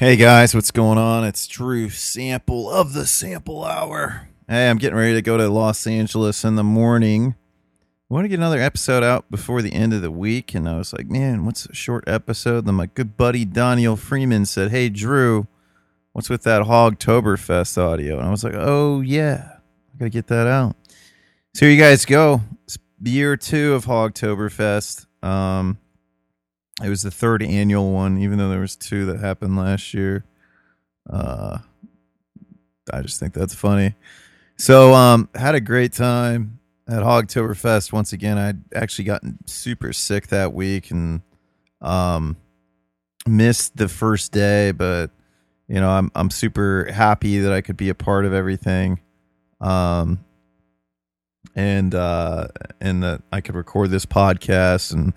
Hey guys, what's going on? It's Drew Sample of the Sample Hour. Hey, I'm getting ready to go to Los Angeles in the morning. I want to get another episode out before the end of the week, and I was like, man, what's a short episode? Then my good buddy Daniel Freeman said, hey Drew, what's with that Hogtoberfest audio? And I was like, oh yeah, I gotta get that out. So here you guys go. It's year two of Hogtoberfest. Um, it was the third annual one, even though there was two that happened last year. Uh, I just think that's funny. So, um, had a great time at Hogtoberfest. Once again, I'd actually gotten super sick that week and um, missed the first day, but you know, I'm I'm super happy that I could be a part of everything. Um, and uh, and that I could record this podcast and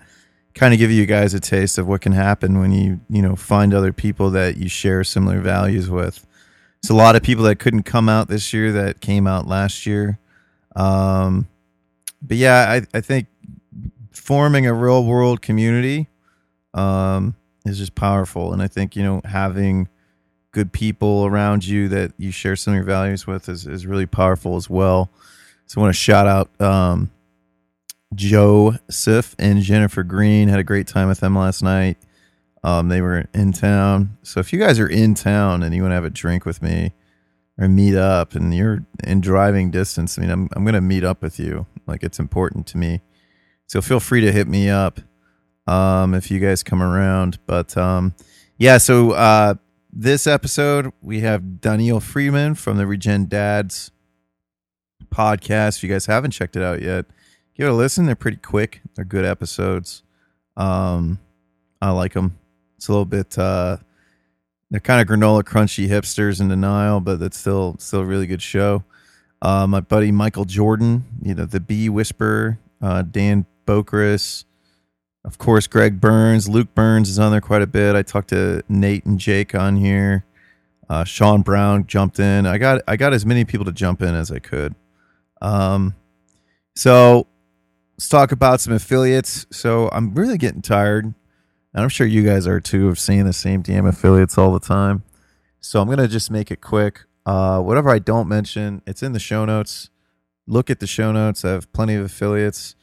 kind of give you guys a taste of what can happen when you you know find other people that you share similar values with. It's a lot of people that couldn't come out this year that came out last year. Um, but yeah, I, I think forming a real world community um, is just powerful, and I think you know having good people around you that you share similar values with is, is really powerful as well. So I want to shout out um, Joseph and Jennifer Green. Had a great time with them last night. Um, they were in town. So if you guys are in town and you want to have a drink with me or meet up and you're in driving distance, I mean, I'm, I'm going to meet up with you. Like it's important to me. So feel free to hit me up um, if you guys come around. But um, yeah, so uh, this episode, we have Daniel Freeman from the Regen Dads podcast. If you guys haven't checked it out yet, give it a listen. They're pretty quick. They're good episodes. Um, I like them. It's a little bit. Uh, they're kind of granola crunchy hipsters in denial, but it's still still a really good show. Uh, my buddy Michael Jordan, you know the Bee Whisperer, uh, Dan Borkos, of course Greg Burns, Luke Burns is on there quite a bit. I talked to Nate and Jake on here. Uh, Shawn Brown jumped in. I got I got as many people to jump in as I could. Um, so let's talk about some affiliates. So I'm really getting tired, and I'm sure you guys are too, of seeing the same damn affiliates all the time. So I'm gonna just make it quick. Uh, whatever I don't mention, it's in the show notes. Look at the show notes. I have plenty of affiliates,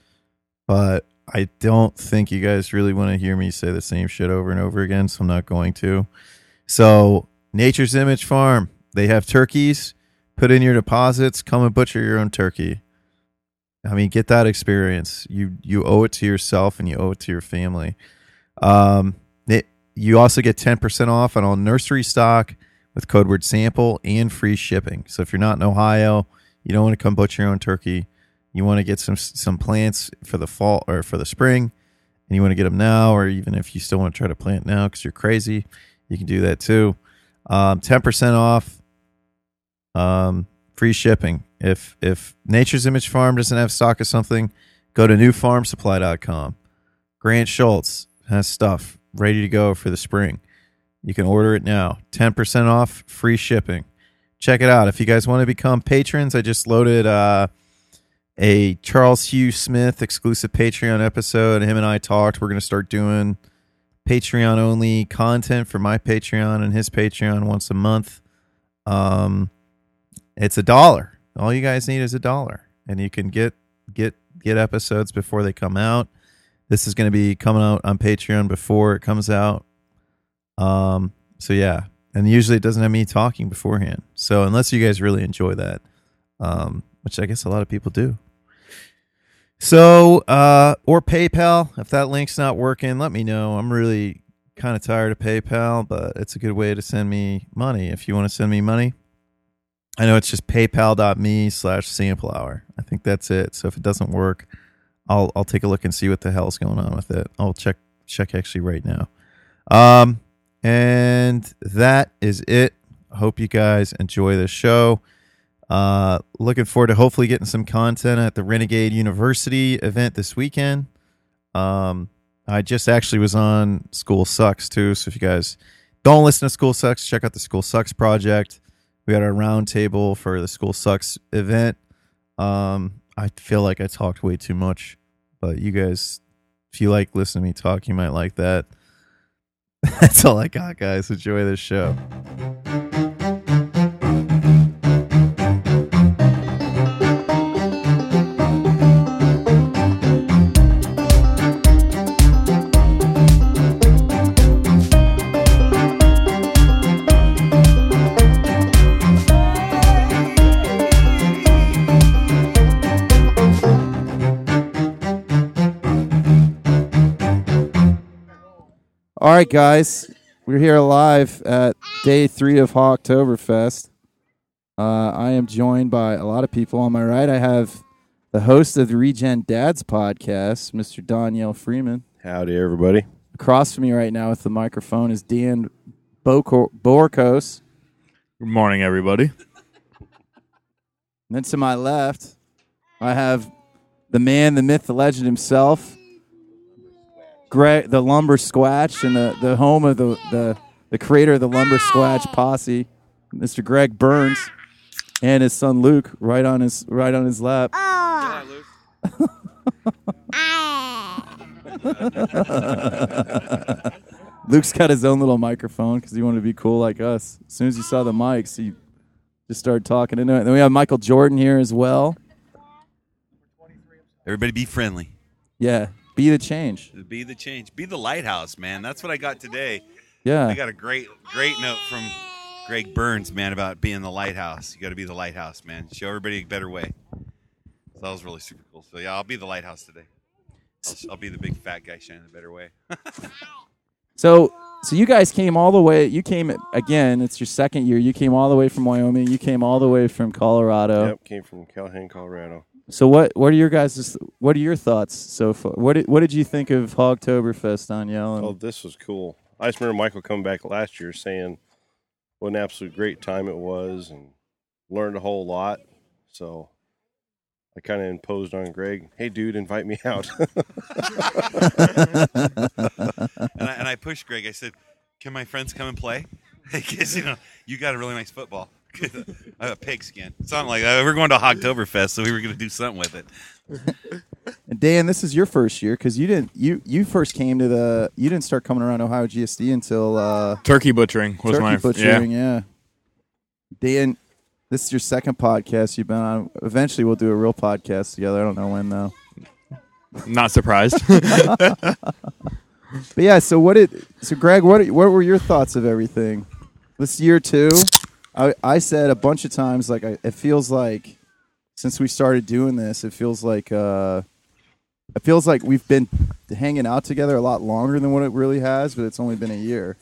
but I don't think you guys really want to hear me say the same shit over and over again, so I'm not going to. So, Nature's Image Farm, they have turkeys. Put in your deposits, come and butcher your own turkey. I mean, get that experience. You you owe it to yourself and you owe it to your family. Um, it, you also get ten percent off on all nursery stock with code word sample and free shipping. So if you're not in Ohio, you don't want to come butcher your own turkey. You want to get some some plants for the fall or for the spring, and you want to get them now, or even if you still want to try to plant now because you're crazy, you can do that too. Um, ten percent off. Um, free shipping. If if Nature's Image Farm doesn't have stock of something, go to newfarmsupply.com. Grant Schultz has stuff ready to go for the spring. You can order it now. 10% off, free shipping. Check it out. If you guys want to become patrons, I just loaded uh, a Charles Hugh Smith exclusive Patreon episode. Him and I talked. We're going to start doing Patreon only content for my Patreon and his Patreon once a month. Um, it's a dollar. All you guys need is a dollar, and you can get get get episodes before they come out. This is going to be coming out on Patreon before it comes out. Um, so yeah, and usually it doesn't have me talking beforehand. So unless you guys really enjoy that, um, which I guess a lot of people do. So, uh, or PayPal, if that link's not working, let me know. I'm really kind of tired of PayPal, but it's a good way to send me money. If you want to send me money, I know it's just paypal.me slash sample hour. I think that's it. So if it doesn't work, I'll I'll take a look and see what the hell's going on with it. I'll check check actually right now. Um and that is it. Hope you guys enjoy the show. Uh looking forward to hopefully getting some content at the Renegade University event this weekend. Um I just actually was on School Sucks too. So if you guys don't listen to School Sucks, check out the School Sucks project we had our roundtable for the school sucks event. Um, I feel like I talked way too much, but you guys, if you like listening to me talk, you might like that. That's all I got, guys. Enjoy this show. All right, guys, we're here live at day three of Hogtoberfest. Uh, I am joined by a lot of people. On my right, I have the host of the Regen Dads podcast, Mr. Doneil Freeman. Howdy, everybody. Across from me right now with the microphone is Dan Bocor- Borkos. Good morning, everybody. And then to my left, I have the man, the myth, the legend himself, Greg, the Lumber Squatch, and the, the home of the, the, the creator of the Lumber Squatch posse, Mr. Greg Burns, and his son Luke, right on his right on his lap. Luke's got his own little microphone because he wanted to be cool like us. As soon as he saw the mics, he just started talking into it. Then we have Michael Jordan here as well. Everybody be friendly. Yeah, be the change. Be the change. Be the lighthouse, man. That's what I got today. Yeah, I got a great, great note from Greg Burns, man, about being the lighthouse. You got to be the lighthouse, man. Show everybody a better way. So that was really super cool. So yeah, I'll be the lighthouse today. I'll, I'll be the big fat guy shining a better way. So, so you guys came all the way. You came again. It's your second year. You came all the way from Wyoming. You came all the way from Colorado. Yep, came from Calhan, Colorado. So what? What are your guys? What are your thoughts so far? What did What did you think of Hogtoberfest, Doneil? And- Oh, this was cool. I just remember Michael coming back last year saying what an absolute great time it was and learned a whole lot. So I kind of imposed on Greg, hey, dude, invite me out. and, I, and I pushed Greg. I said, "Can my friends come and play? Because you know you got a really nice football. I have a pigskin. Something like that. We're going to Oktoberfest, so we were going to do something with it. And Dan, this is your first year because you didn't you you first came to the you didn't start coming around Ohio GSD until uh, Turkey butchering was turkey my butchering. Yeah. Dan, this is your second podcast you've been on. Eventually, we'll do a real podcast together. I don't know when though. Not surprised. But yeah, so what did so Greg? What what were your thoughts of everything this year too? I I said a bunch of times like I, it feels like since we started doing this, it feels like uh, it feels like we've been hanging out together a lot longer than what it really has, but it's only been a year.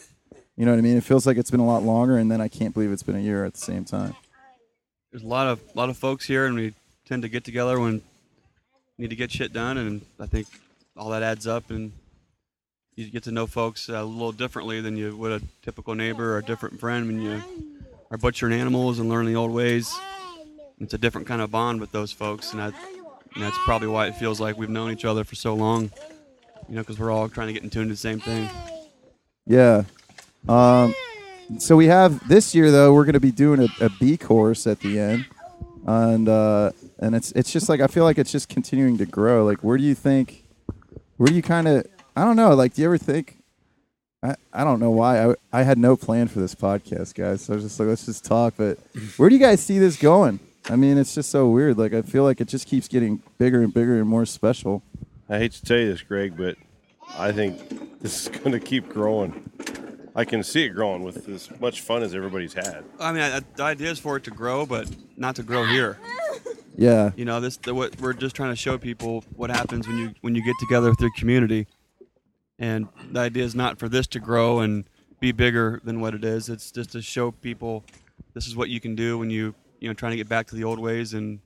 You know what I mean? It feels like it's been a lot longer, and then I can't believe it's been a year at the same time. there's a lot of lot of folks here, and we tend to get together when we need to get shit done, and I think all that adds up, and you get to know folks a little differently than you would a typical neighbor or a different friend when you are butchering animals and learning the old ways. It's a different kind of bond with those folks, and, that, and that's probably why it feels like we've known each other for so long. You know, because we're all trying to get in tune to the same thing. Yeah. Um, so we have this year though. We're going to be doing a, a bee course at the end, and uh, and it's it's just like I feel like it's just continuing to grow. Like, where do you think? Where do you kind of? I don't know. Like, do you ever think? I, I don't know why I I had no plan for this podcast, guys. So I was just like, let's just talk. But where do you guys see this going? I mean, it's just so weird. Like, I feel like it just keeps getting bigger and bigger and more special. I hate to tell you this, Greg, but I think this is going to keep growing. I can see it growing with as much fun as everybody's had. I mean, I, the idea is for it to grow, but not to grow here. Yeah. You know, this the, what we're just trying to show people what happens when you when you get together with your community. And the idea is not for this to grow and be bigger than what it is. It's just to show people this is what you can do when you you know trying to get back to the old ways and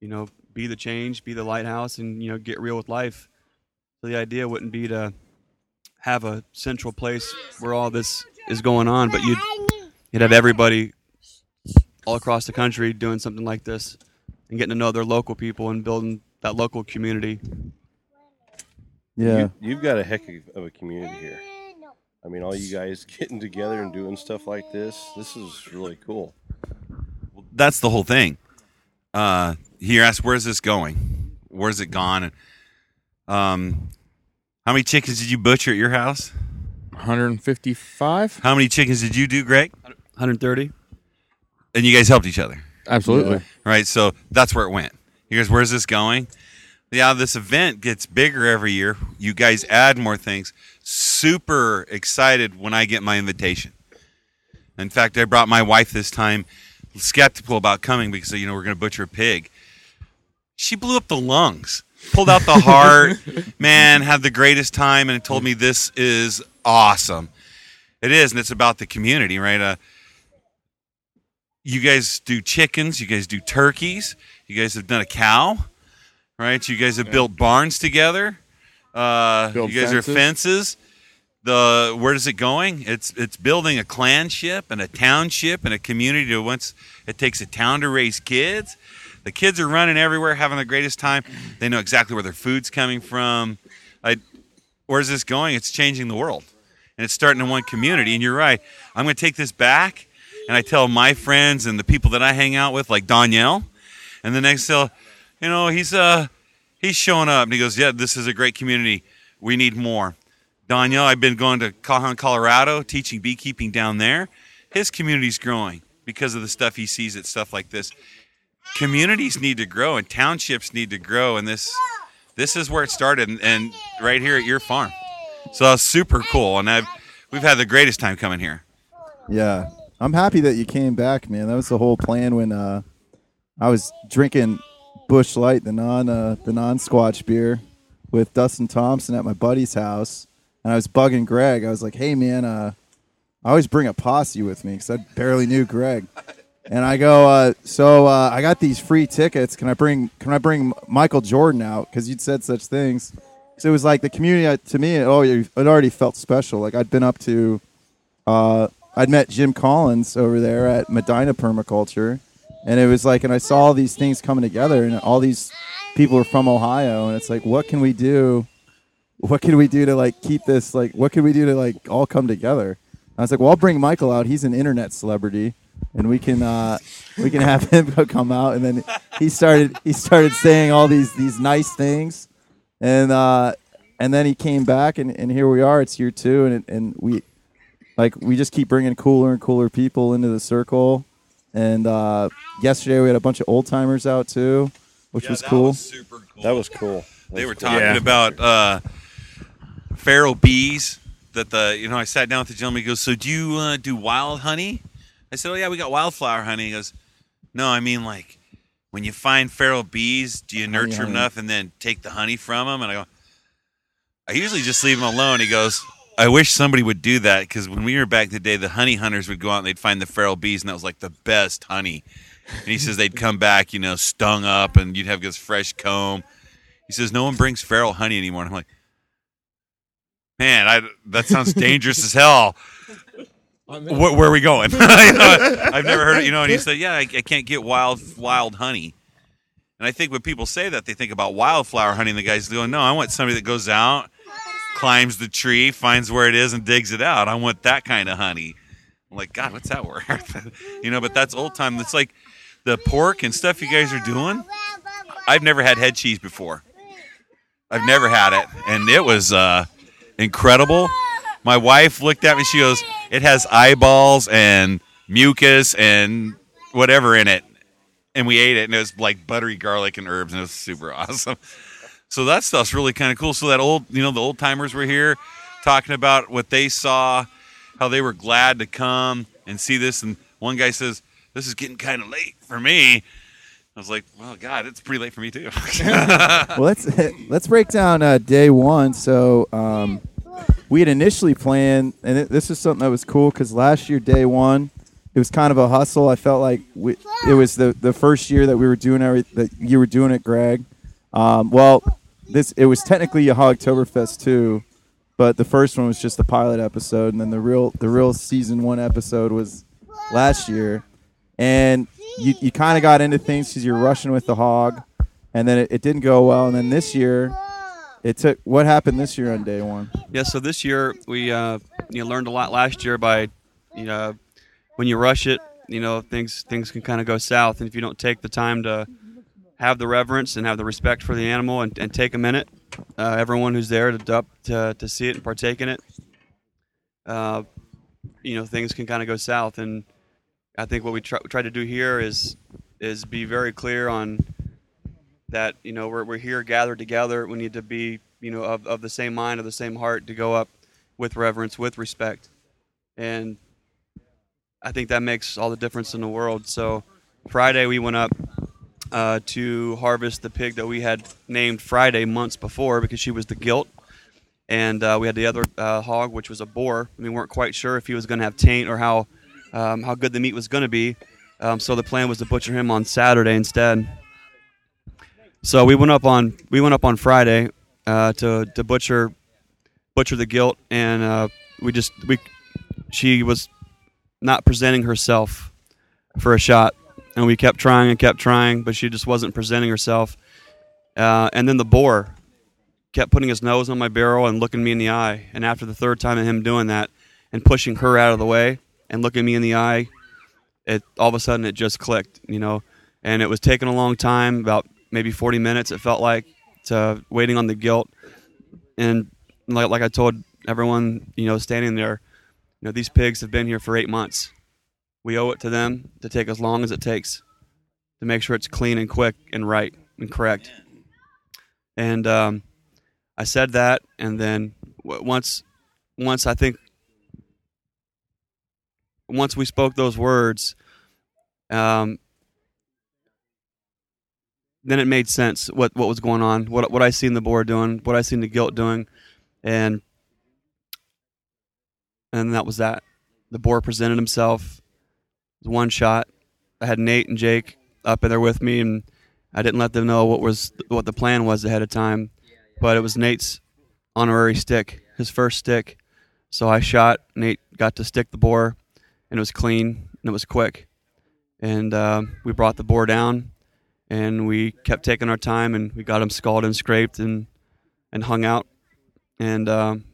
you know be the change, be the lighthouse, and you know get real with life. So the idea wouldn't be to have a central place where all this is going on, but you'd you'd have everybody all across the country doing something like this and getting to know their local people and building that local community. Yeah. You, have got a heck of a community here. I mean, all you guys getting together and doing stuff like this, this is really cool. Well, that's the whole thing. Uh, he asked, "Where's this going? Where's it gone?" And, um, how many chickens did you butcher at your house? 155. How many chickens did you do, Greg? 130. And you guys helped each other, Absolutely. right? So that's where it went. You guys, where's this going? Yeah, this event gets bigger every year. You guys add more things. Super excited when I get my invitation. In fact, I brought my wife this time, skeptical about coming because you know we're going to butcher a pig. She blew up the lungs, pulled out the heart, man, had the greatest time, and told me this is awesome. It is, and it's about the community, right? Uh, you guys do chickens, you guys do turkeys, you guys have done a cow, right? You guys have built barns together. Uh, you guys fences. are fences. The where is it going? It's it's building a clanship and a township and a community to once it takes a town to raise kids. The kids are running everywhere, having the greatest time. They know exactly where their food's coming from. I, where's this going? It's changing the world, and it's starting in one community. And you're right. I'm going to take this back, and I tell my friends and the people that I hang out with, like Doneil, and the next they'll, you know, he's uh he's showing up, and he goes, yeah, this is a great community. We need more. Doneil, I've been going to Cajon, Colorado, teaching beekeeping down there. His community's growing because of the stuff he sees at stuff like this. Communities need to grow and townships need to grow, and this this is where it started, and, and right here at your farm. So that's super cool, and I've we've had the greatest time coming here. Yeah, I'm happy that you came back, man. That was the whole plan when uh, I was drinking Busch Light, the non uh, the non Squatch beer, with Dustin Thompson at my buddy's house, and I was bugging Greg. I was like, "Hey, man, uh, I always bring a posse with me because I barely knew Greg." And I go, uh, so uh, I got these free tickets. Can I bring Can I bring Michael Jordan out? Because you'd said such things. So it was like the community uh, to me. Already, it already felt special. Like I'd been up to uh, I'd met Jim Collins over there at Medina Permaculture, and it was like, and I saw all these things coming together, and all these people are from Ohio, and it's like, what can we do? What can we do to like keep this like? What can we do to like all come together? I was like, well, I'll bring Michael out. He's an internet celebrity, and we can uh, we can have him come out. And then he started he started saying all these these nice things, and uh, and then he came back, and, and here we are. It's year two, and and we like we just keep bringing cooler and cooler people into the circle. And uh, yesterday we had a bunch of old timers out too, which was cool. super cool. That was cool. That They was were cool. talking Yeah. about uh, feral bees. That the you know I sat down with the gentleman. He goes, "So do you uh, do wild honey?" I said, "Oh yeah, we got wildflower honey." He goes, "No, I mean like when you find feral bees, do you nurture them honey. enough and then take the honey from them?" And I go, "I usually just leave them alone." He goes. I wish somebody would do that because when we were back in the day, the honey hunters would go out and they'd find the feral bees, and that was like the best honey. And he says they'd come back, you know, stung up, and you'd have this fresh comb. He says no one brings feral honey anymore. And I'm like, man, I, that sounds dangerous as hell. Where, where are we going? I've never heard it. You know, and he said, yeah, I, I can't get wild wild honey. And I think when people say that, they think about wildflower honey. And the guy's going, no, I want somebody that goes out, climbs the tree, finds where it is, and digs it out. I want that kind of honey. I'm like, God, what's that worth? you know, but that's old time. It's like the pork and stuff you guys are doing. I've never had head cheese before. I've never had it, and it was uh, incredible. My wife looked at me. She goes, "It has eyeballs and mucus and whatever in it," and we ate it, and it was like buttery garlic and herbs, and it was super awesome. So that stuff's really kind of cool. So that old, you know, the old timers were here talking about what they saw, how they were glad to come and see this. And one guy says, "This is getting kind of late for me." I was like, "Well, God, it's pretty late for me too." well, let's let's break down uh, day one. So um, we had initially planned, and it, this is something that was cool because last year, day one, it was kind of a hustle. I felt like we, it was the the first year that we were doing every that you were doing it, Greg. Um, well, this it was technically a Hogtoberfest too, but the first one was just the pilot episode, and then the real the real season one episode was last year, and you you kind of got into things because you're rushing with the hog, and then it, it didn't go well, and then this year, it took. What happened this year on day one? Yeah, so this year we uh, you know, learned a lot last year by you know when you rush it, you know things things can kind of go south, and if you don't take the time to have the reverence and have the respect for the animal and, and take a minute, uh, everyone who's there to, to to see it and partake in it, uh, you know things can kind of go south. And I think what we try, try to do here is is be very clear on that. You know, we're we're here gathered together. We need to be you know of, of the same mind, of the same heart, to go up with reverence, with respect, and I think that makes all the difference in the world. So Friday we went up uh, to harvest the pig that we had named Friday months before because she was the gilt. And uh, we had the other uh, hog, which was a boar. We weren't quite sure if he was going to have taint or how um, how good the meat was going to be. Um, so the plan was to butcher him on Saturday instead. So we went up on we went up on Friday uh, to to butcher butcher the gilt, and uh, we just we she was not presenting herself for a shot, and we kept trying and kept trying, but she just wasn't presenting herself. Uh, and then the boar kept putting his nose on my barrel and looking me in the eye. And after the third time of him doing that and pushing her out of the way and looking me in the eye, it all of a sudden it just clicked, you know. And it was taking a long time, about maybe 40 minutes. It felt like to waiting on the gilt. And like, like I told everyone, you know, standing there, you know, these pigs have been here for eight months. We owe it to them to take as long as it takes to make sure it's clean and quick and right and correct. And um, I said that, and then once, once I think, once we spoke those words, um, then it made sense what what was going on, what what I seen the boar doing, what I seen the gilt doing, and and that was that. The boar presented himself, one shot. I had Nate and Jake up in there with me, and I didn't let them know what was what the plan was ahead of time. But it was Nate's honorary stick, his first stick. So I shot. Nate got to stick the boar, and it was clean and it was quick. And uh, we brought the boar down, and we kept taking our time, and we got him scalded and scraped and and hung out, and, um,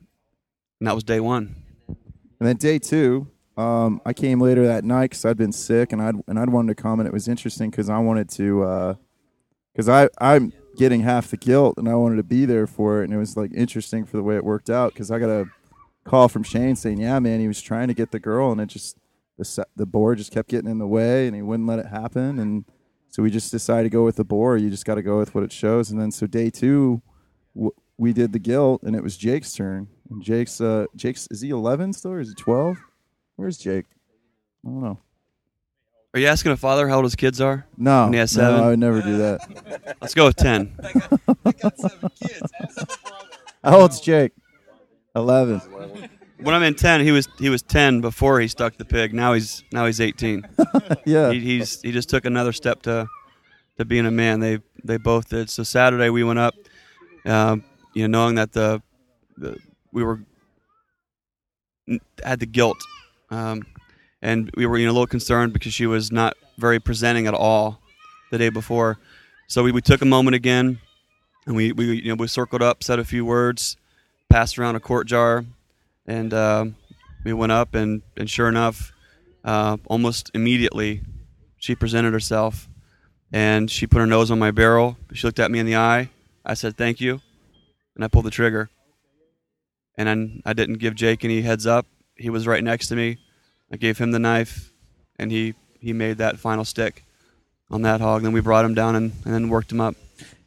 and that was day one. And then day two, um, I came later that night because I'd been sick, and I'd and I'd wanted to come, and it was interesting because I wanted to, because I I'm getting half the gilt, and I wanted to be there for it, and it was like interesting for the way it worked out because I got a call from Shane saying, yeah, man, he was trying to get the girl, and it just the the boar just kept getting in the way, and he wouldn't let it happen, and so we just decided to go with the boar. You just got to go with what it shows, and then so day two, w- we did the gilt, and it was Jake's turn. And Jake's uh Jake's is he eleven still or is he twelve? Where's Jake? I don't know. Are you asking a father how old his kids are? No, When he has seven? no, I would never do that. Let's go with ten. How old's Jake? Eleven. when I'm in ten, he was he was ten before he stuck the pig. Now he's now he's eighteen. Yeah. he, he's he just took another step to to being a man. They they both did. So Saturday we went up, um, you know, knowing that the, the we were had the gilt, um, and we were you know a little concerned because she was not very presenting at all the day before. So we, we took a moment again, and we, we you know we circled up, said a few words, passed around a quart jar, and uh, we went up and, and sure enough, uh, almost immediately, she presented herself, and she put her nose on my barrel. She looked at me in the eye. I said thank you, and I pulled the trigger. And then I didn't give Jake any heads up. He was right next to me. I gave him the knife, and he he made that final stick on that hog. Then we brought him down and, and then worked him up.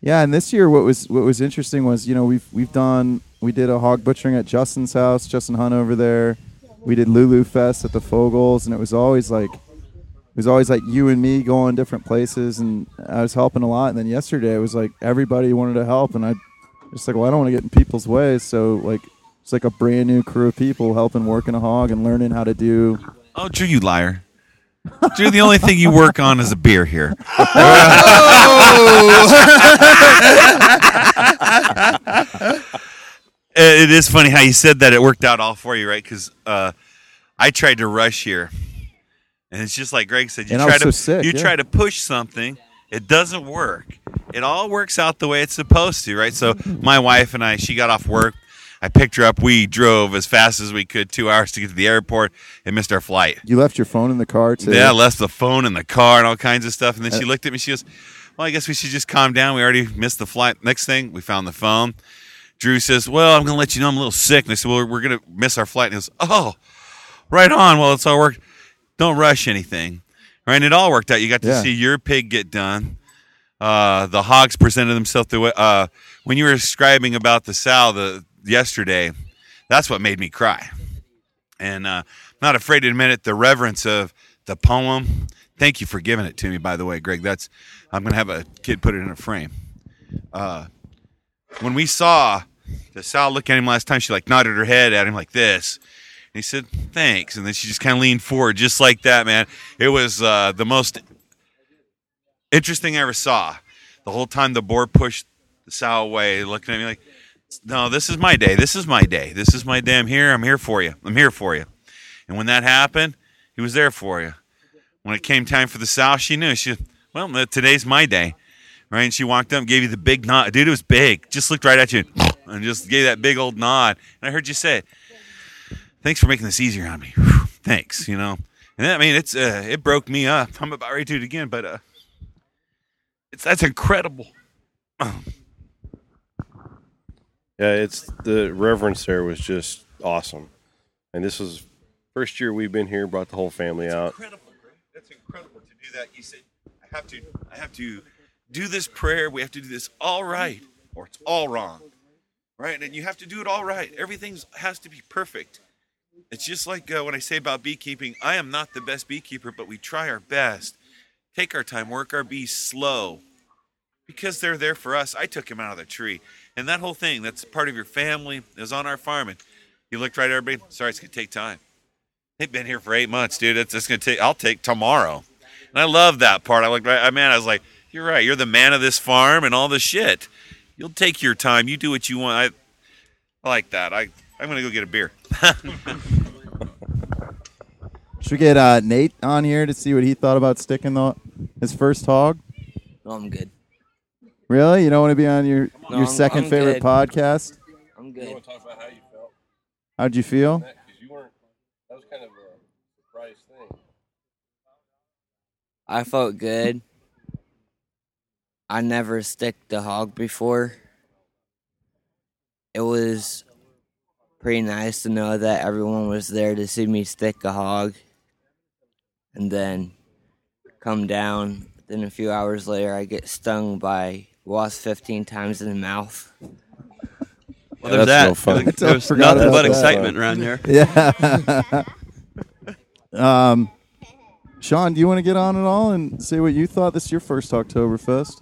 Yeah, and this year what was what was interesting was you know we've we've done we did a hog butchering at Justin's house, Justin Hunt over there. We did Lulu Fest at the Fogels, and it was always like it was always like you and me going different places, and I was helping a lot. And then yesterday it was like everybody wanted to help, and I just like well I don't want to get in people's way, so like it's like a brand new crew of people helping working a hog and learning how to do. Oh, Drew, you liar. Drew, the only thing you work on is a beer here. it is funny how you said that. It worked out all for you, right? Because uh, I tried to rush here, and it's just like Greg said. You And try was to so sick, you yeah. try to push something, it doesn't work. It all works out the way it's supposed to, right? So my wife and I, she got off work. I picked her up. We drove as fast as we could, two hours to get to the airport, and missed our flight. You left your phone in the car too. Yeah, left the phone in the car and all kinds of stuff. And then she looked at me. She goes, "Well, I guess we should just calm down. We already missed the flight." Next thing, we found the phone. Drew says, "Well, I'm going to let you know I'm a little sick." And I said, "Well, we're going to miss our flight." And he goes, "Oh, right on. Well, it's all worked. Don't rush anything." Right, and it all worked out. You got to Yeah. see your pig get done. Uh, the hogs presented themselves the way. Uh, when you were describing about the sow the yesterday, that's what made me cry. And uh, not afraid to admit it. The reverence of the poem. Thank you for giving it to me, by the way, Greg. That's I'm to have a kid put it in a frame. Uh, when we saw the sow look at him last time, she like nodded her head at him like this. And he said, "Thanks," and then she just kind of leaned forward, just like that, man. It was uh, the most interesting I ever saw. The whole time the boar pushed the sow away, looking at me like, "No, this is my day. This is my day. This is my day. I'm here. I'm here for you. I'm here for you." And when that happened, he was there for you. When it came time for the sow, she knew. She, well, today's my day, right? And she walked up, gave you the big nod. Dude, it was big. Just looked right at you and just gave that big old nod. And I heard you say thanks for making this easier on me. Thanks, you know. And I mean, it's uh, it broke me up. I'm about ready to do it again, but uh, it's that's incredible. Yeah, it's the reverence there was just awesome, and this was first year we've been here. Brought the whole family out. Incredible, That's incredible to do that. You said, I have to, I have to do this prayer. We have to do this all right, or it's all wrong, right? And you have to do it all right. Everything has to be perfect. It's just like uh, when I say about beekeeping. I am not the best beekeeper, but we try our best. Take our time, work our bees slow, because they're there for us. I took him out of the tree, and that whole thing. That's part of your family. Is on our farm, and you looked right at everybody. Sorry, it's gonna take time. They've been here for eight months, dude. It's, it's gonna take. I'll take tomorrow, and I love that part. I looked right. I man, I was like, you're right. You're the man of this farm and all this shit. You'll take your time. You do what you want. I, I like that. I I'm gonna go get a beer. Should we get uh, Nate on here to see what he thought about sticking the his first hog? No, I'm good. Really? You don't want to be on your No, your I'm- 2nd I'm favorite good. podcast? I'm good. You Want to talk about how you felt? How'd you feel? Because you weren't. That was kind of a surprise thing. I felt good. I never sticked the hog before. It was pretty nice to know that everyone was there to see me stick a hog and then come down. Then a few hours later, I get stung by wasp 15 times in the mouth. Well, there's that's no that. fun. There's- There's Forgot nothing about but that. excitement around here. Yeah. um, Shawn, do you want to get on at all and say what you thought? This is your first Hogtoberfest.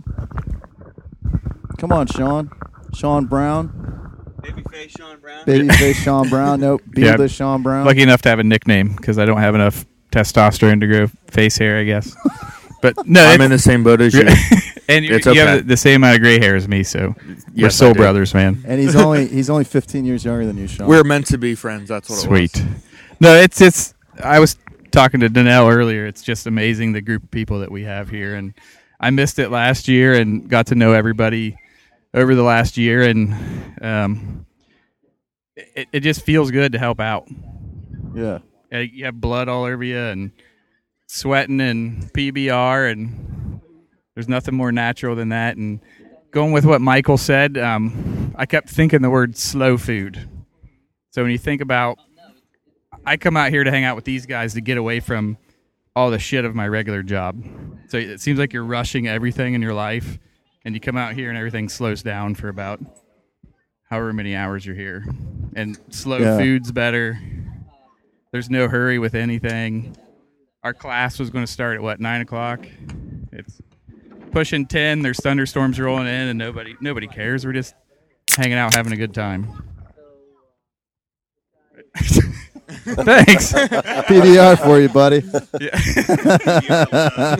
Come on, Shawn. Shawn Brown. Babyface Shawn Brown. Babyface Shawn Brown. Nope. Yeah. Beardless Shawn Brown. Lucky enough to have a nickname because I don't have enough testosterone to grow face hair, I guess. But no, I'm in the same boat as you. and you, It's you okay. have the same amount of gray hair as me, so we're Yes, I soul do. brothers, man. and he's only he's only 15 years younger than you, Shawn. We're meant to be friends. That's what Sweet. it was. No, it's it's. I was talking to Doneil earlier. It's just amazing the group of people that we have here, and I missed it last year and got to know everybody over the last year, and um, it, it just feels good to help out. yeah. Uh, You have blood all over you and sweating and PBR, and there's nothing more natural than that. And going with what Michael said, um, I kept thinking the word slow food. So when you think about, I come out here to hang out with these guys to get away from all the shit of my regular job. So it seems like you're rushing everything in your life, and you come out here and everything slows down for about however many hours you're here. And slow Yeah. food's better. There's no hurry with anything. Our class was going to start at what nine o'clock. It's pushing ten. There's thunderstorms rolling in, and nobody nobody cares. We're just hanging out, having a good time. Thanks. PBR for you, buddy. Yeah.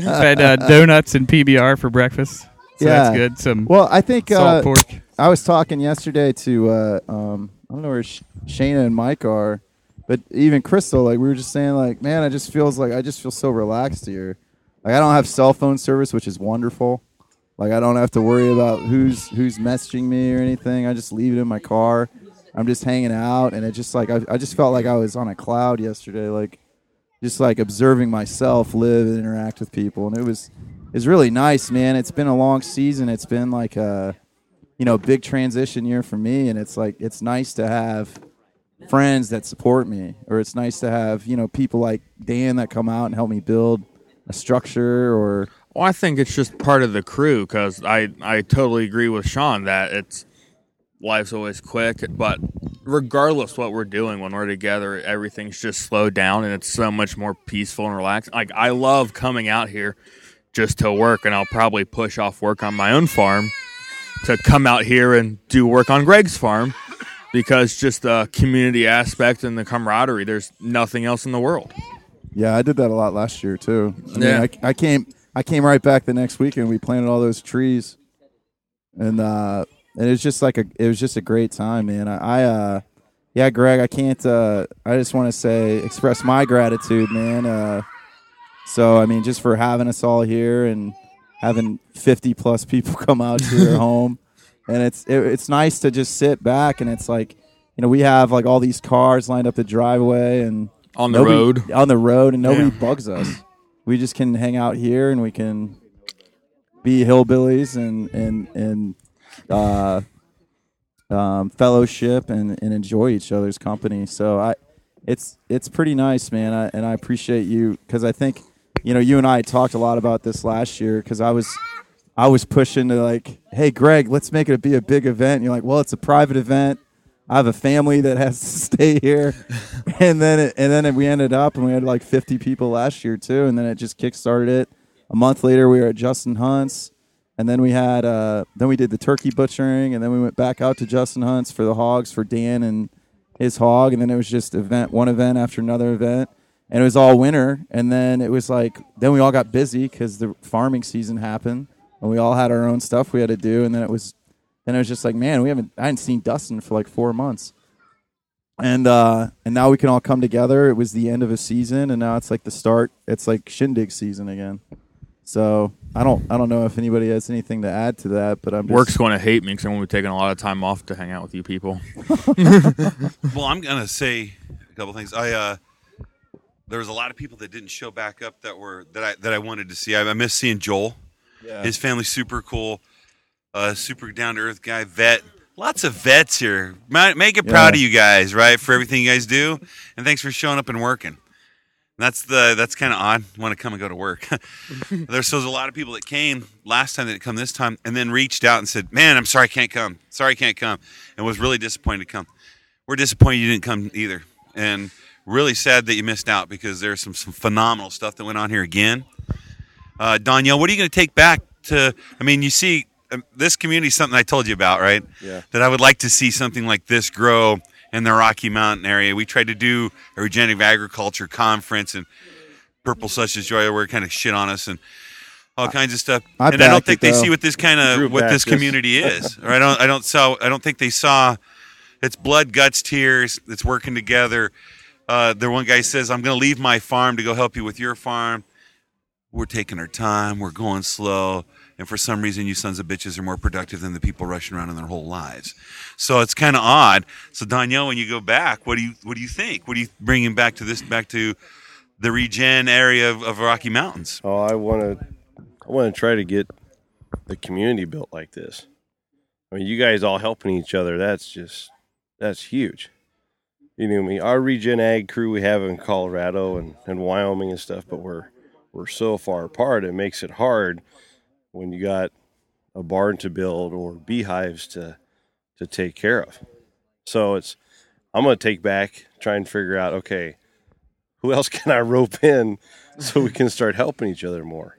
Had uh, donuts and PBR for breakfast. So Yeah. that's good. Some Well, I think salt uh, pork. I was talking yesterday to uh, um, I don't know where Sh- Shayna and Mike are, but even Crystal, like we were just saying, like man, I just feels like I just feel so relaxed here. Like I don't have cell phone service, which is wonderful. Like I don't have to worry about who's who's messaging me or anything. I just leave it in my car. I'm just hanging out, and it just like I, I just felt like I was on a cloud yesterday, like just like observing myself live and interact with people, and it was it's really nice, man. It's been a long season. It's been like a you know big transition year for me, and it's like it's nice to have friends that support me, or it's nice to have you know people like Dan that come out and help me build a structure or Well, I think it's just part of the crew because I, I totally agree with Shawn that it's life's always quick, but regardless what we're doing when we're together, everything's just slowed down and it's so much more peaceful and relaxed. Like I love coming out here just to work, and I'll probably push off work on my own farm to come out here and do work on Greg's farm because just the community aspect and the camaraderie. There's nothing else in the world. Yeah, I did that a lot last year too. I mean, Yeah. I, I came I came right back the next weekend. We planted all those trees, and uh, and it was just like a it was just a great time, man. I, I uh, yeah, Greg, I can't. Uh, I just want to say express my gratitude, man. Uh, so I mean, just for having us all here and having fifty plus people come out to your home, and it's it, it's nice to just sit back and it's like you know we have like all these cars lined up the driveway and On the nobody- road. on the road, and nobody Yeah. bugs us. We just can hang out here, and we can be hillbillies and and and uh, um, fellowship and, and enjoy each other's company. So I, it's it's pretty nice, man. I, and I appreciate you because I think you know you and I talked a lot about this last year because I was I was pushing to like, hey Greg, let's make it be a big event. And you're like, well, it's a private event. I have a family that has to stay here, and then it, and then we ended up and we had like 50 people last year too, and then it just kickstarted it. A month later, we were at Justin Hunt's, and then we had uh, then we did the turkey butchering, and then we went back out to Justin Hunt's for the hogs for Dan and his hog, and then it was just event one event after another event, and it was all winter, and then it was like then we all got busy because the farming season happened, and we all had our own stuff we had to do, and then it was then it was just like man, we haven't I hadn't seen Dustin for like four months. And uh, and now we can all come together. It was the end of a season, and now it's like the start. It's like shindig season again. So I don't I don't know if anybody has anything to add to that, but I'm just, Work's going to hate me because I'm going to be taking a lot of time off to hang out with you people. Well, I'm gonna say a couple things. I uh, there was a lot of people that didn't show back up that were that I that I wanted to see. I, I miss seeing Joel. Yeah. His family's super cool, uh, super down to earth guy, vet. Lots of vets here. Make it proud of you guys, right, for everything you guys do, and thanks for showing up and working. That's the that's kind of odd. Want to come and go to work. There's so there's a lot of people that came last time that come this time, and then reached out and said, "Man, I'm sorry I can't come. Sorry I can't come," and was really disappointed to come. We're disappointed you didn't come either, and really sad that you missed out because there's some some phenomenal stuff that went on here again. Uh, Doneil, what are you going to take back to? I mean, you see, um, this community is something I told you about, right? Yeah. That I would like to see something like this grow in the Rocky Mountain area. We tried to do a regenerative agriculture conference, and Purple Such as Joy were kind of shit on us and all kinds of stuff. I and I don't think it, they though. see what this kind of what this this. community is. Or I don't. I don't saw. I don't think they saw. It's blood, guts, tears. It's working together. Uh, the one guy says, "I'm going to leave my farm to go help you with your farm." We're taking our time. We're going slow. And for some reason, you sons of bitches are more productive than the people rushing around in their whole lives. So it's kind of odd. So Doneil, when you go back, what do you what do you think? What are you bringing back to this back to the regen area of, of Rocky Mountains? Oh, I want to. I want to try to get the community built like this. I mean, you guys all helping each other. That's just that's huge. You know, I mean, our regen ag crew we have in Colorado and, and Wyoming and stuff, but we're we're so far apart. It makes it hard when you got a barn to build or beehives to to take care of. So it's I'm going to take back, try and figure out okay, who else can I rope in so we can start helping each other more.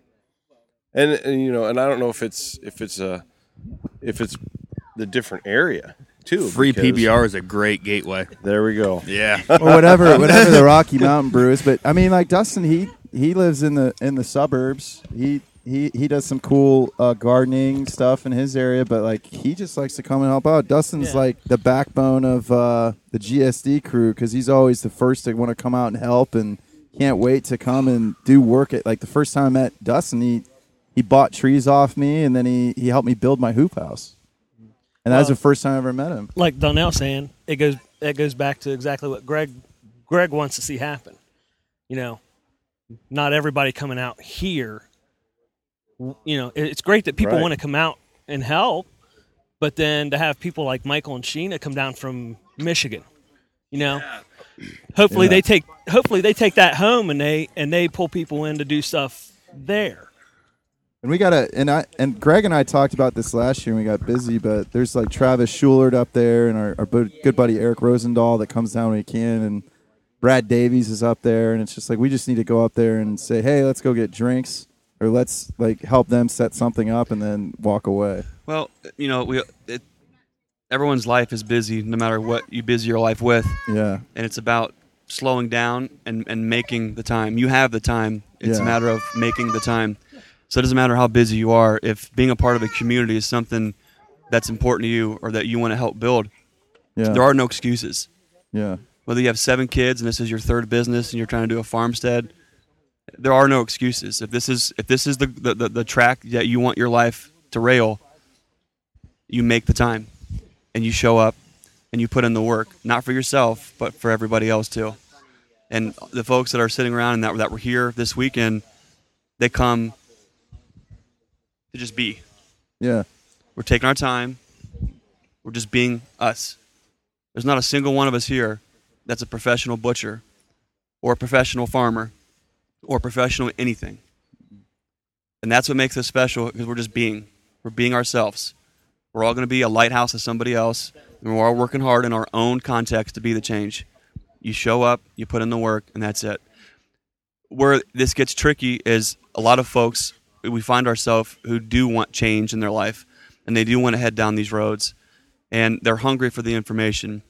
And, and you know, and I don't know if it's if it's a if it's the different area too. Free PBR is a great gateway. There we go. Yeah. or whatever whatever the Rocky Mountain brew is. But I mean, like Dustin, he he lives in the in the suburbs. He he he does some cool uh, gardening stuff in his area, but like he just likes to come and help out. Dustin's Yeah. like the backbone of uh, the GSD crew because he's always the first to want to come out and help and can't wait to come and do work. At like the first time I met Dustin, he he bought trees off me and then he he helped me build my hoop house. And that was the first time I ever met him. like Doneil saying, it goes it goes back to exactly what Greg Greg wants to see happen. You know, not everybody coming out here. You know, it's great that people Right. want to come out and help, but then to have people like Michael and Sheena come down from Michigan, you know, hopefully Yeah. they take hopefully they take that home and they and they pull people in to do stuff there. And we gotta and I and Greg and I talked about this last year and we got busy, but there's like Travis Schulert up there and our, our good buddy Eric Rosendahl that comes down when he can and Brad Davies is up there and it's just like we just need to go up there and say, Hey, let's go get drinks or let's like help them set something up and then walk away. Well, you know, we it, everyone's life is busy, no matter what you busy your life with, Yeah. and it's about slowing down and, and making the time. You have the time. It's Yeah. a matter of making the time. So it doesn't matter how busy you are. If being a part of a community is something that's important to you or that you want to help build, Yeah. there are no excuses. yeah. Whether you have seven kids and this is your third business and you're trying to do a farmstead, there are no excuses. If this is if this is the, the, the, the track that you want your life to rail, you make the time and you show up and you put in the work, not for yourself, but for everybody else too. And the folks that are sitting around and that, that were here this weekend, they come to just be. Yeah. We're taking our time. We're just being us. There's not a single one of us here that's a professional butcher or a professional farmer or professional anything. And that's what makes us special because we're just being. We're being ourselves. We're all going to be a lighthouse to somebody else, and we're all working hard in our own context to be the change. You show up, you put in the work, and that's it. Where this gets tricky is a lot of folks, we find ourselves who do want change in their life, and they do want to head down these roads, and they're hungry for the information,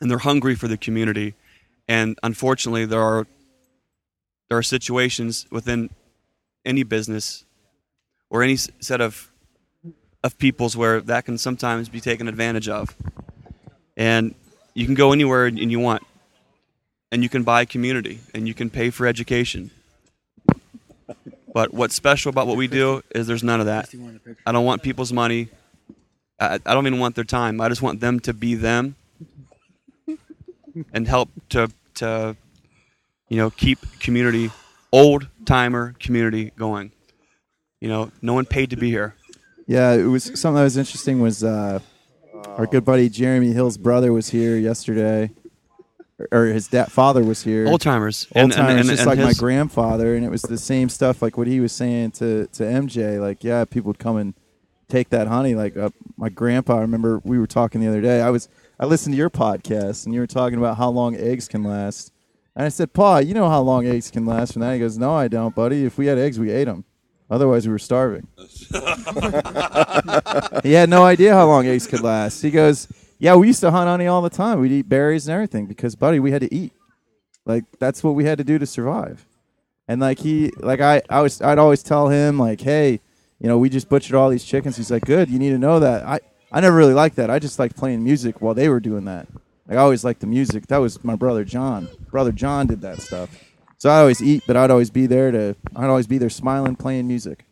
and they're hungry for the community. And unfortunately, there are there are situations within any business or any set of of peoples where that can sometimes be taken advantage of. And you can go anywhere and you want, and you can buy community, and you can pay for education. But what's special about what we do is there's none of that. I don't want people's money. I, I don't even want their time. I just want them to be them and help to to you know keep community old timer community going. You know, no one paid to be here. Yeah, it was something that was interesting. Was uh, our good buddy Jeremy Hill's brother was here yesterday, or, his dad father was here. Old timers. Old timers, just and like my grandfather, and it was the same stuff. Like what he was saying to to MJ. Like, yeah, people would come and take that honey. Like uh, my grandpa. I remember we were talking the other day. I was I listened to your podcast, and you were talking about how long eggs can last. And I said, Pa, you know how long eggs can last from that? He goes, No, I don't, buddy. If we had eggs, we ate them. Otherwise, we were starving. he had no idea how long eggs could last. He goes, "Yeah, we used to hunt honey all the time. We'd eat berries and everything because, buddy, we had to eat. Like that's what we had to do to survive." And like he, like I, I was, I'd always tell him like, "Hey, you know, we just butchered all these chickens." He's like, "Good, you need to know that." I, I never really liked that. I just liked playing music while they were doing that. Like I always liked the music. That was my brother John. Brother John did that stuff. So I'd always eat, but I'd always be there to, I'd always be there smiling, playing music,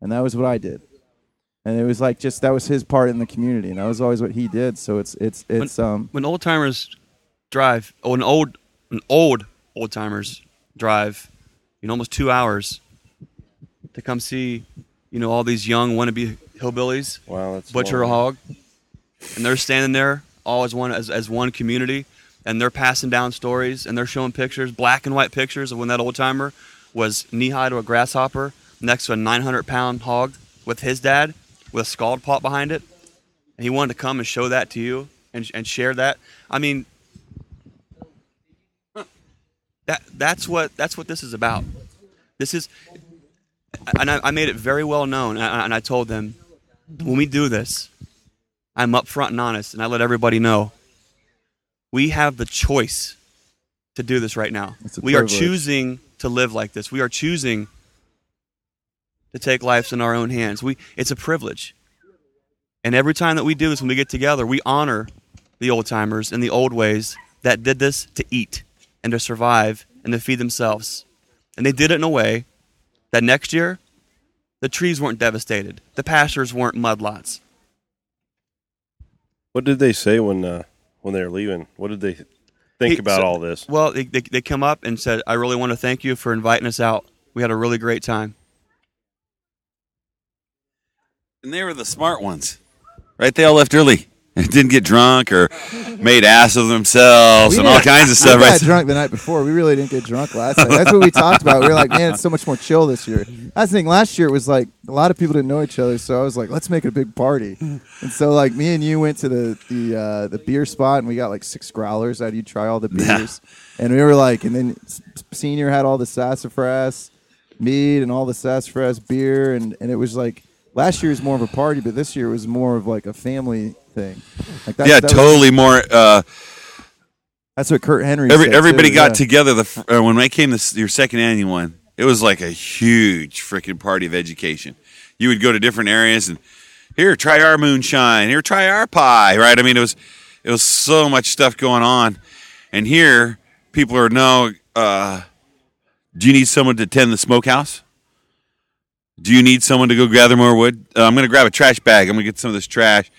and that was what I did and it was like just that was his part in the community, and that was always what he did. So it's it's it's um when old timers drive, oh, when old, an old old timers drive, you know, almost two hours to come see, you know, all these young wannabe hillbillies Wow, that's butcher a hog, and they're standing there all as one as, as one community, and they're passing down stories and they're showing pictures, black and white pictures of when that old timer was knee high to a grasshopper next to a 900 pound hog with his dad with a scald pot behind it, and he wanted to come and show that to you and and share that. I mean, that that's what that's what this is about. This is, and I, I made it very well known, and I, and I told them when we do this, I'm upfront and honest, and I let everybody know we have the choice to do this right now. We are choosing to live like this. We are choosing to take lives in our own hands. We it's a privilege. And every time that we do this when we get together, we honor the old timers and the old ways that did this to eat and to survive and to feed themselves. And they did it in a way that next year the trees weren't devastated. The pastures weren't mudlots. What did they say when uh, when they were leaving? What did they think He- about so- all this? Well, they, they, they come up and said, I really want to thank you for inviting us out. We had a really great time. And they were the smart ones, Right? They all left early. And didn't get drunk or made ass of themselves and all kinds of stuff. We Right? got drunk the night before. We really didn't get drunk last night. That's what we talked about. We were like, man, it's so much more chill this year. That's the thing. Last year it was like a lot of people didn't know each other, so I was like, let's make it a big party. And so like me and you went to the the uh, the beer spot and we got like six growlers. I had you try all the Yeah. beers, and we were like, and then senior had all the sassafras mead and all the sassafras beer, and and it was like. Last year was more of a party, but this year was more of like a family thing. Like that's, yeah, that was- totally more. Uh, that's what Kurt Henry. every, everybody too, got yeah. together the uh, when I came this your second annual one. It was like a huge freaking party of education. You would go to different areas and here try our moonshine, here try our pie, right? I mean it was it was so much stuff going on, and here people are no. Uh, do you need someone to tend the smokehouse? Do you need someone to go gather more wood? Uh, I'm going to grab a trash bag. I'm going to get some of this trash.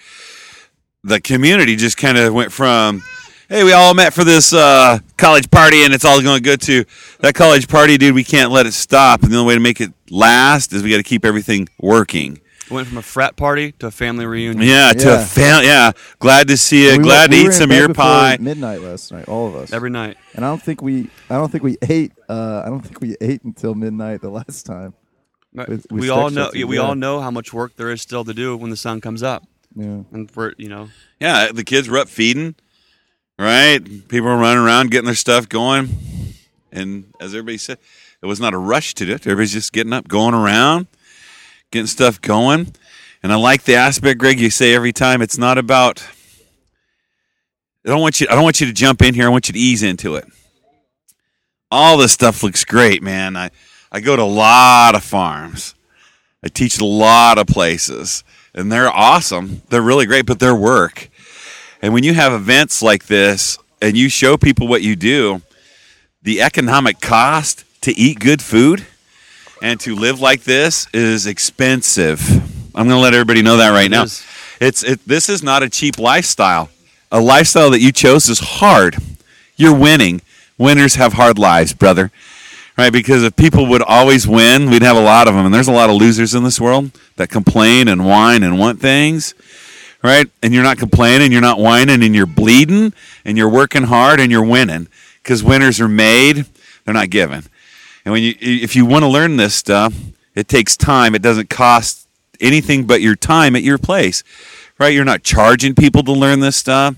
The community just kind of went from, hey, we all met for this uh, college party and it's all going good to that college party, dude. We can't let it stop. And the only way to make it last is we got to keep everything working. Went from a frat party to a family reunion. Yeah, to Yeah. a fam- yeah. Glad to see you. We Glad we to were eat in some bed ear before pie. Midnight last night, all of us. Every night. and I don't think we, I don't think we ate. Uh, I don't think we ate until midnight the last time. With- with we all stick know. shifts, we yeah. all know how much work there is still to do when the sun comes up, Yeah. and we're you know Yeah, the kids were up feeding, right? People were running around getting their stuff going. And as everybody said, it was not a rush to do it. Everybody's just getting up, going around, getting stuff going. And I like the aspect, Greg, you say every time it's not about I don't want you I don't want you to jump in here. I want you to ease into it. All this stuff looks great, man. I, I go to a lot of farms. I teach a lot of places, and they're awesome. They're really great, but they're work. And when you have events like this and you show people what you do, the economic cost to eat good food and to live like this is expensive. I'm going to let everybody know that right It now. is. It's it, this is not a cheap lifestyle. A lifestyle that you chose is hard. You're winning. Winners have hard lives, brother. Right? Because if people would always win, we'd have a lot of them. And there's a lot of losers in this world that complain and whine and want things. Right? And you're not complaining, you're not whining, and you're bleeding, and you're working hard, and you're winning. Because winners are made, they're not given. And when you, if you want to learn this stuff, it takes time. It doesn't cost anything but your time at your place, right? You're not charging people to learn this stuff.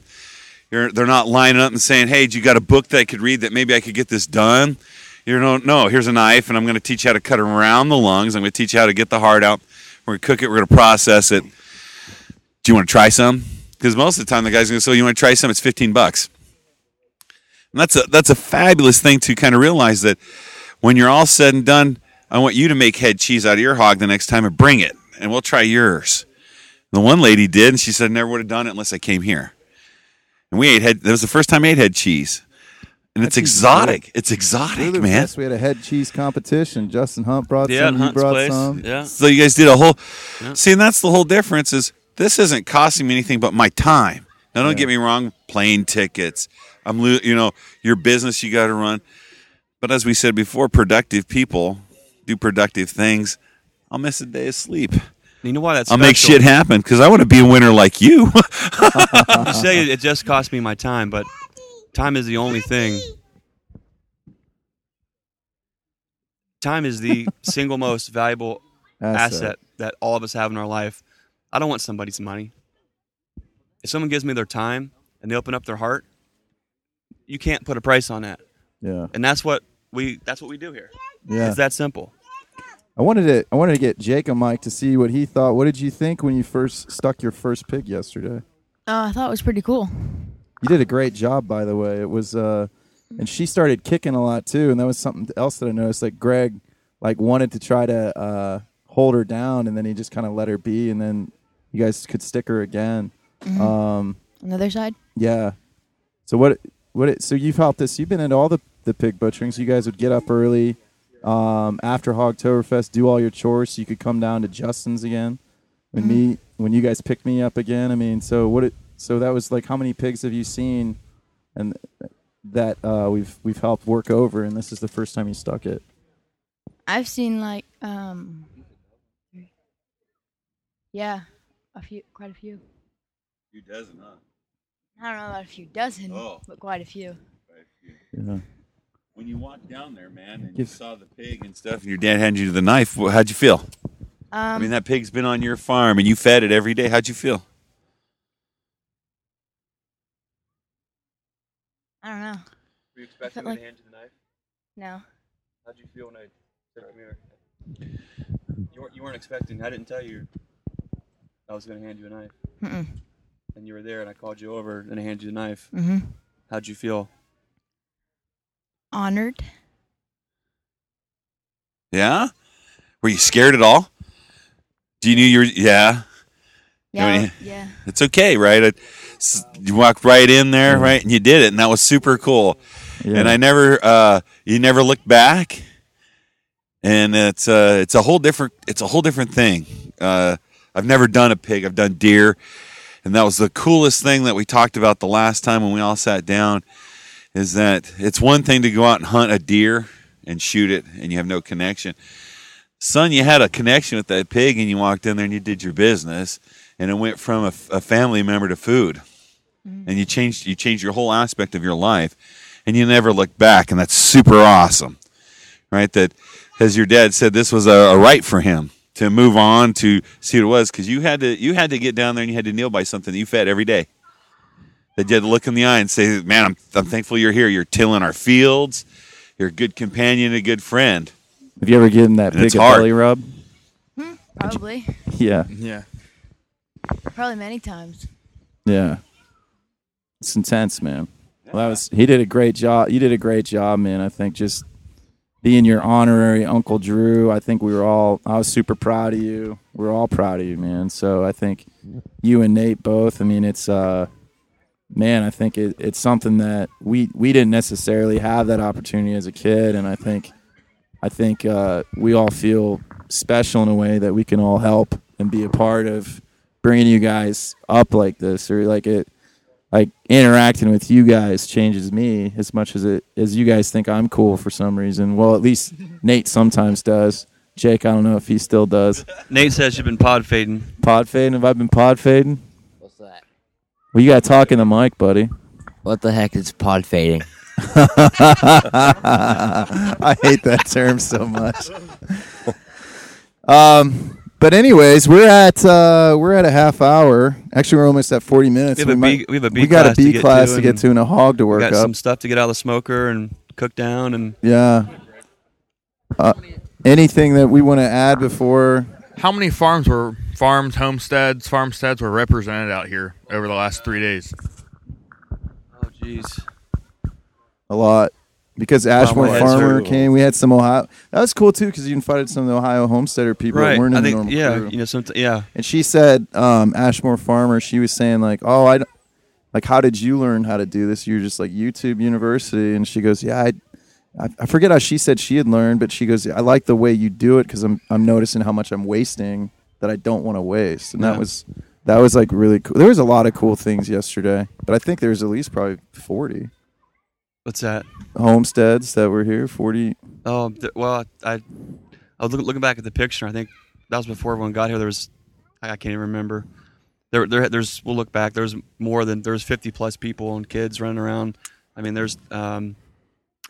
You're, they're not lining up and saying, "Hey, do you got a book that I could read that maybe I could get this done?" You don't know, no. Here's a knife, and I'm going to teach you how to cut around the lungs. I'm going to teach you how to get the heart out. We're going to cook it. We're going to process it. Do you want to try some? Because most of the time, the guy's going to say, "You want to try some?" It's 15 bucks. And that's a that's a fabulous thing to kind of realize that when you're all said and done, I want you to make head cheese out of your hog the next time and bring it, and we'll try yours. The one lady did, and she said, I "Never would have done it unless I came here." And we ate head. That was the first time I ate head cheese, and it's exotic. It's exotic, were man. best. We had a head cheese competition. Justin Hunt brought yeah, some. at Hunt's brought place. some. Yeah, So you guys did a whole. Yeah. See, and that's the whole difference. Is this isn't costing me anything but my time. Now, don't Yeah. get me wrong. Plane tickets. I'm, lo- you know, your business you got to run. But as we said before, productive people do productive things. I'll miss a day of sleep. you know why that's I'll make shit happen because I want to be a winner like you. You say it just cost me my time, but time is the only thing. Time is the single most valuable asset. that all of us have in our life. I don't want somebody's money. If someone gives me their time and they open up their heart, you can't put a price on that. Yeah. And that's what we that's what we do here. Yeah. It's that simple. I wanted to. I wanted to get Jake on mic to see what he thought. What did you think when you first stuck your first pig yesterday? Uh, I thought it was pretty cool. You did a great job, by the way. It was, uh, and she started kicking a lot too. And that was something else that I noticed. Like Greg, like wanted to try to uh, hold her down, and then he just kind of let her be, and then you guys could stick her again. Mhm. Um, On the other side, yeah. So what? What? It, so you've helped us. You've been into all the the pig butcherings. You guys would get up early um, after Hogtoberfest, do all your chores. So you could come down to Justin's again. When me, when you guys picked me up again. I mean, so what? It, so that was like, how many pigs have you seen? And that uh, we've we've helped work over, and this is the first time you stuck it. I've seen like um, yeah, a few, quite a few. A few dozen, huh? I don't know about a few dozen, Oh. but quite a few. Quite a Yeah. When you walked down there, man, and you saw the pig and stuff, and your dad handed you the knife, how'd you feel? Um, I mean, that pig's been on your farm and you fed it every day. How'd you feel? I don't know. Were you expecting me to hand you the knife? No. How'd you feel when I said, "Come here"? You weren't, you weren't expecting. I didn't tell you I was going to hand you a knife, Mm-mm. and you were there, and I called you over, and I handed you the knife. Mm-hmm. How'd you feel? Honored. Yeah? Were you scared at all? Do you knew you were, yeah. Yeah. I mean, yeah. It's okay, right? It, s- you walked right in there, right, and you did it, and that was super cool. Yeah. And I never, uh, you never looked back, and it's uh, it's a whole different, it's a whole different thing. Uh, I've never done a pig. I've done deer, and that was the coolest thing that we talked about the last time when we all sat down. Is that it's one thing to go out and hunt a deer and shoot it, and you have no connection. Son, you had a connection with that pig, and you walked in there and you did your business, and it went from a family member to food, and you changed you changed your whole aspect of your life, and you never looked back, and that's super awesome, rite? That, as your dad said, this was a, a right for him to move on to see what it was, because you had to you had to get down there and you had to kneel by something that you fed every day. That you had to look in the eye and say, "Man, I'm I'm thankful you're here. You're tilling our fields. You're a good companion, a good friend." Have you ever given that And pig it's a hard. belly rub? Hmm, Probably. Yeah. Yeah. Probably many times. Yeah. It's intense, man. Well, that was he did a great job. You did a great job, man. I think just being your honorary Uncle Drew. I think we were all. I was super proud of you. We're all proud of you, man. So I think you and Nate both. I mean, it's uh, man. I think it, it's something that we we didn't necessarily have that opportunity as a kid, and I think I think uh, we all feel special in a way that we can all help and be a part of bringing you guys up like this or like it like interacting with you guys changes me as much as it as you guys think I'm cool for some reason. Well, at least Nate sometimes does. Jake, I don't know if he still does. Nate says you've been pod fading. Pod fading? Have I been pod fading? What's that? Well, you got to talk in the mic, buddy. What the heck is pod fading? I hate that term so much. Um, but anyways, we're at uh, we're at a half hour. Actually, we're almost at forty minutes. We have a might- B- we have a B we got a class to B get class to to get and to and a hog to We work got up. some stuff to get out of the smoker and cook down, and Yeah. Uh, anything that we want to add before? How many farms were farms, homesteads, farmsteads were represented out here over the last three days? oh jeez, A lot. Because Ashmore Farmer came, we had some Ohio. That was cool too, because you invited some of the Ohio homesteader people that right? weren't in I the think normal yeah, crew. you know, some yeah. And she said, um, Ashmore Farmer, she was saying like, oh, I, don't- like, how did you learn how to do this? You're just like YouTube University, and she goes, yeah, I, I, forget how she said she had learned, but she goes, I like the way you do it because I'm, I'm noticing how much I'm wasting that I don't want to waste, and that was, that was like really cool. There was a lot of cool things yesterday, but I think there's at least probably forty What's that? homesteads that were here. Forty. Oh, th- well, I I was look, looking back at the picture. I think that was before everyone got here. There was I, I can't even remember. There, there, there's. We'll look back. There's more than there's 50 plus people and kids running around. I mean, there's um,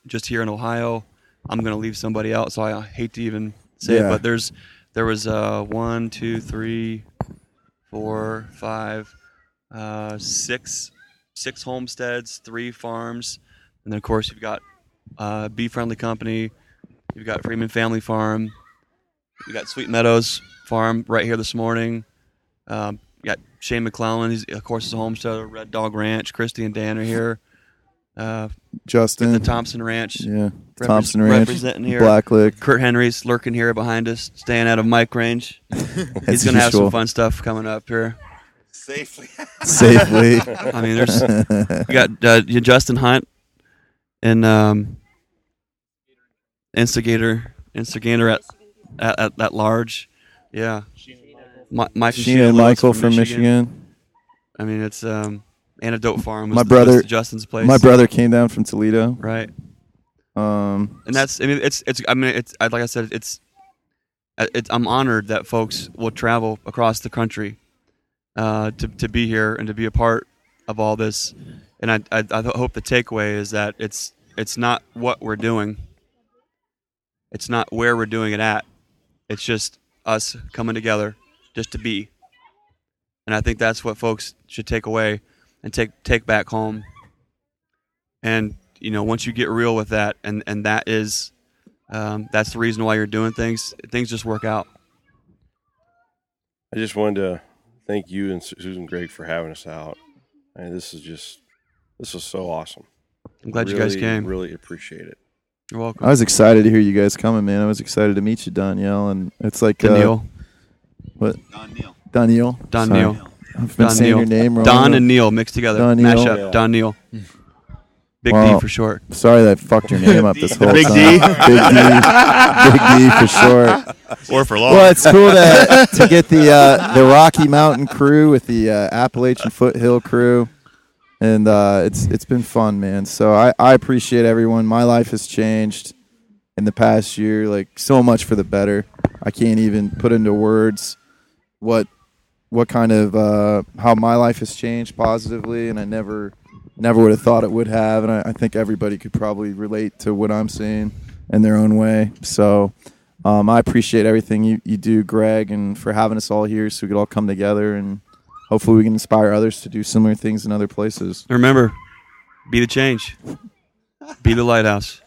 just here in Ohio. I'm gonna leave somebody out, so I hate to even say Yeah. it, but there's there was uh, one, two, three, four, five, uh, six, six homesteads, three farms, and then of course you've got uh, Bee Friendly Company, you've got Freeman Family Farm, you got Sweet Meadows Farm right here this morning. Um, you got Shane McClellan, he's of course is a homesteader. Red Dog Ranch, Christy and Dan are here. Uh, Dustin. the Thompson Ranch, Yeah. repres- Thompson Ranch. representing here. Blacklick. Kurt Henry's lurking here behind us, staying out of mic range. He's gonna have some fun stuff coming up here. Safely. Safely. I mean, there's you got uh, you Justin Hunt and um, instigator instigator at at, at, at large. Yeah, Mike and Sheena and Michael from Michigan. I mean, it's um, Antidote Farm. Was My the- brother- Justin's place. My brother came down from Toledo. right? Um, and that's I mean it's it's I mean it's like I said it's it's I'm honored that folks will travel across the country uh, to to be here and to be a part of all this. And I, I I hope the takeaway is that it's it's not what we're doing. It's not where we're doing it at. It's just us coming together just to be. And I think that's what folks should take away and take take back home. And you know, once you get real with that, and and that is, um, that's the reason why you're doing things. Things just work out. I just wanted to thank you and Susan Greg for having us out. And this is just this was so awesome. I'm glad you guys came. Really appreciate it. You're welcome. I was excited to hear you guys coming, man. I was excited to meet you, Danielle, and it's like uh, what? Don Neal. Danielle. Don Sorry. Neal. I've been Don saying Neal. your name wrong. Don and Neil mixed together. Don Mash up. Yeah. Don Neal. Big Wow. D for short. Sorry that I fucked your name up this whole Big time. D? Big D. Big D for short. Or for long. Well, it's cool to to get the uh, the Rocky Mountain crew with the uh, Appalachian Foothill crew, and uh, it's it's been fun, man. So I, I appreciate everyone. My life has changed in the past year, like so much for the better. I can't even put into words what what kind of uh, how my life has changed positively, and I never never would have thought it would have. And I, I think everybody could probably relate to what I'm saying in their own way. So. Um, I appreciate everything you, you do, Greg, and for having us all here so we could all come together and hopefully we can inspire others to do similar things in other places. Remember, be the change. Be the lighthouse.